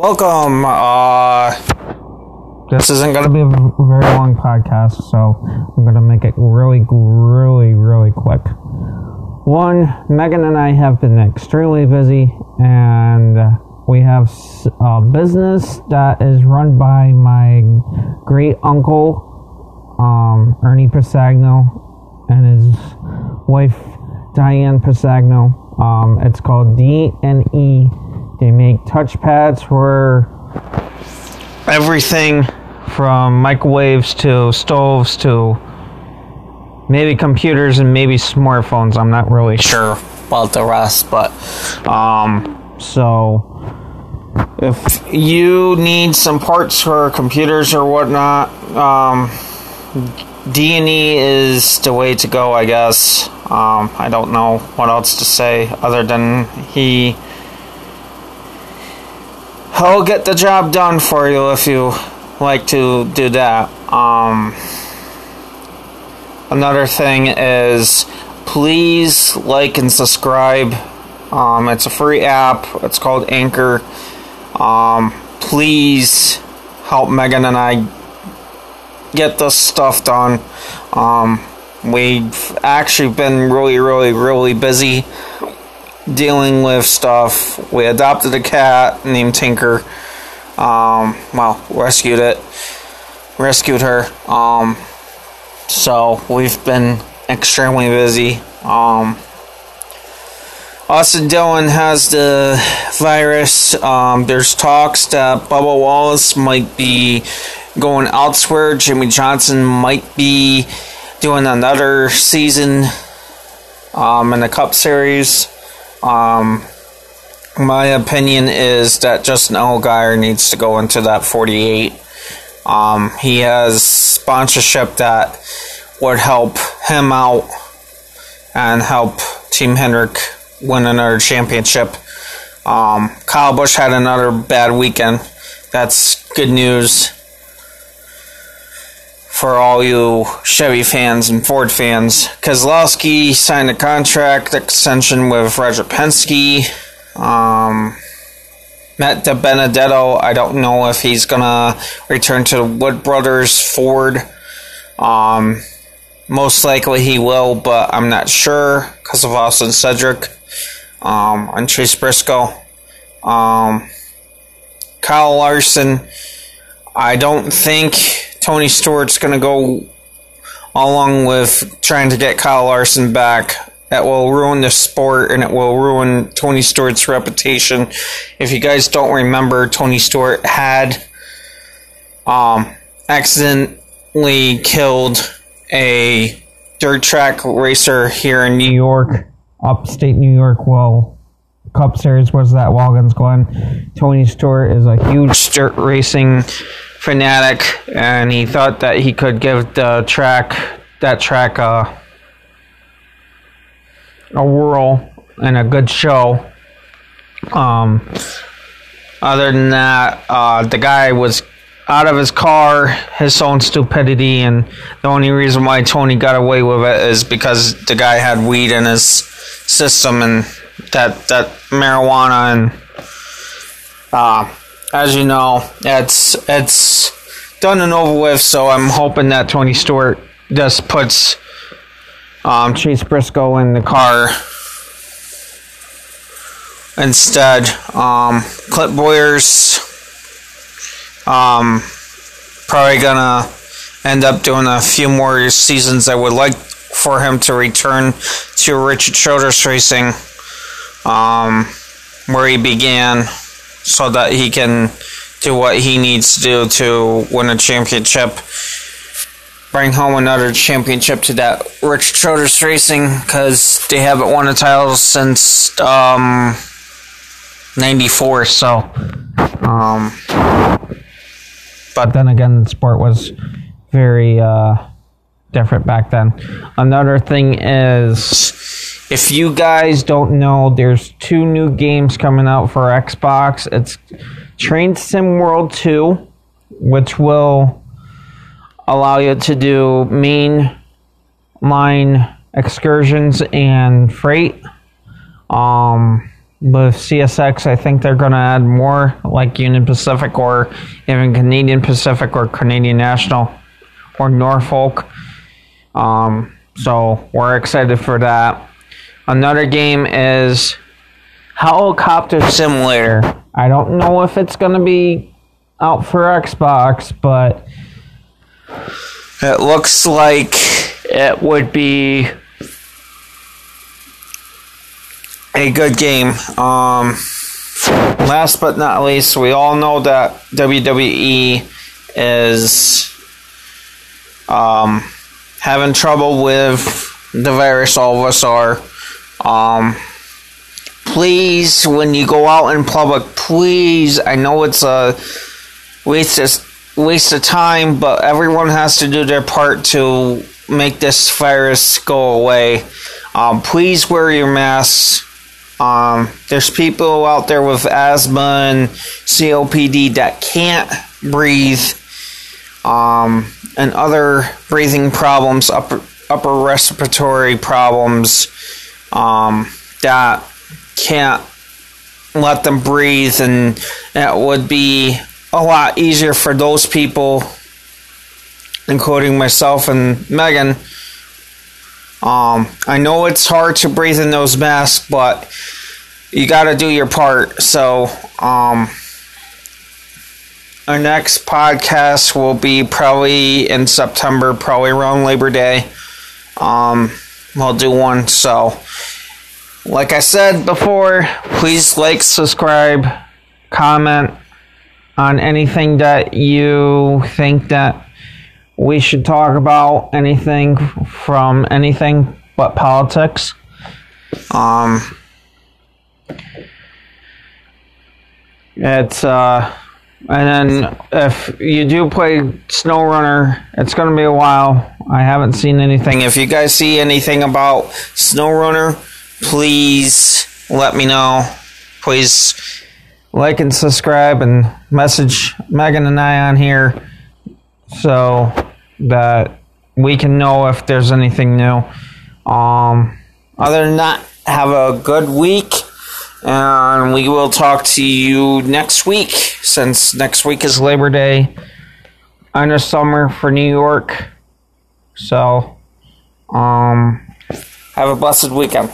Welcome. Uh, this isn't going to be a very long podcast, so I'm going to make it really, really, really quick. One, Megan and I have been extremely busy, and we have a business that is run by my great uncle, um, Ernie Pasagno, and his wife, Diane Pasagno. Um, it's called D and E. They make touchpads for everything from microwaves to stoves to maybe computers and maybe smartphones. I'm not really sure about the rest, but um, so if you need some parts for computers or whatnot, um, D&E is the way to go, I guess. Um, I don't know what else to say other than he he'll get the job done for you if you like to do that. Um, another thing is please like and subscribe. Um, it's a free app. It's called Anchor. Um, please help Megan and I get this stuff done. Um, we've actually been really, really, really busy dealing with stuff. We adopted a cat named Tinker. Um, well, rescued it, rescued her. Um, so we've been extremely busy. Um, Austin Dillon has the virus. Um, there's talks that Bubba Wallace might be going elsewhere. Jimmie Johnson might be doing another season um, in the Cup Series. Um, my opinion is that Justin Allgaier needs to go into that 48. Um, he has sponsorship that would help him out and help Team Hendrick win another championship. Um, Kyle Busch had another bad weekend. That's good news for all you Chevy fans and Ford fans. Keselowski signed a contract extension with Roger Penske. Um, Matt DiBenedetto, I don't know if he's gonna return to Wood Brothers Ford. Um, most likely he will, but I'm not sure because of Austin Cindric um, and Chase Briscoe. Um, Kyle Larson, I don't think Tony Stewart's going to go along with trying to get Kyle Larson back. That will ruin the sport and it will ruin Tony Stewart's reputation. If you guys don't remember, Tony Stewart had um, accidentally killed a dirt track racer here in New York upstate New York well Cup Series was that Watkins Glen. Tony Stewart is a huge dirt racing fanatic, and he thought that he could give the track that track a a whirl and a good show. Um, other than that, uh, the guy was out of his car, his own stupidity, and the only reason why Tony got away with it is because the guy had weed in his system and that that marijuana and uh, as you know, it's it's done and over with. So I'm hoping that Tony Stewart just puts um, Chase Briscoe in the car instead. Um, Clint Bowyer's um, probably gonna end up doing a few more seasons. I would like for him to return to Richard Childress Racing, um, where he began, so that he can do what he needs to do to win a championship. Bring home another championship to that Richard Childress Racing because they haven't won a title since um, '94. So, um, but then again, the sport was very uh, different back then. Another thing is, if you guys don't know, there's two new games coming out for Xbox. It's Train Sim World 2, which will allow you to do main line excursions and freight. Um, with CSX, I think they're going to add more, like Union Pacific or even Canadian Pacific or Canadian National or Norfolk. Um, so we're excited for that. Another game is Helicopter Simulator. I don't know if it's going to be out for Xbox, but it looks like it would be a good game. Um, last but not least, we all know that WWE is um, having trouble with the virus. All of us are. Um, please, when you go out in public, please. I know it's a waste of, waste of time, but everyone has to do their part to make this virus go away. Um, please wear your masks. Um, there's people out there with asthma and COPD that can't breathe, um, and other breathing problems, upper upper respiratory problems um, that can't let them breathe, and it would be a lot easier for those people, including myself and Megan. Um, I know it's hard to breathe in those masks, but you got to do your part. So, um, our next podcast will be probably in September, probably around Labor Day. Um, we'll do one. So, like I said before, please like, subscribe, comment on anything that you think that we should talk about, anything from anything but politics. Um, it's uh, and then if you do play SnowRunner, it's going to be a while. I haven't seen anything. If you guys see anything about SnowRunner, please let me know. Please like and subscribe and message Megan and I on here so that we can know if there's anything new. Um, other than that, have a good week, and we will talk to you next week since next week is Labor Day and a summer for New York. So, um, have a blessed weekend.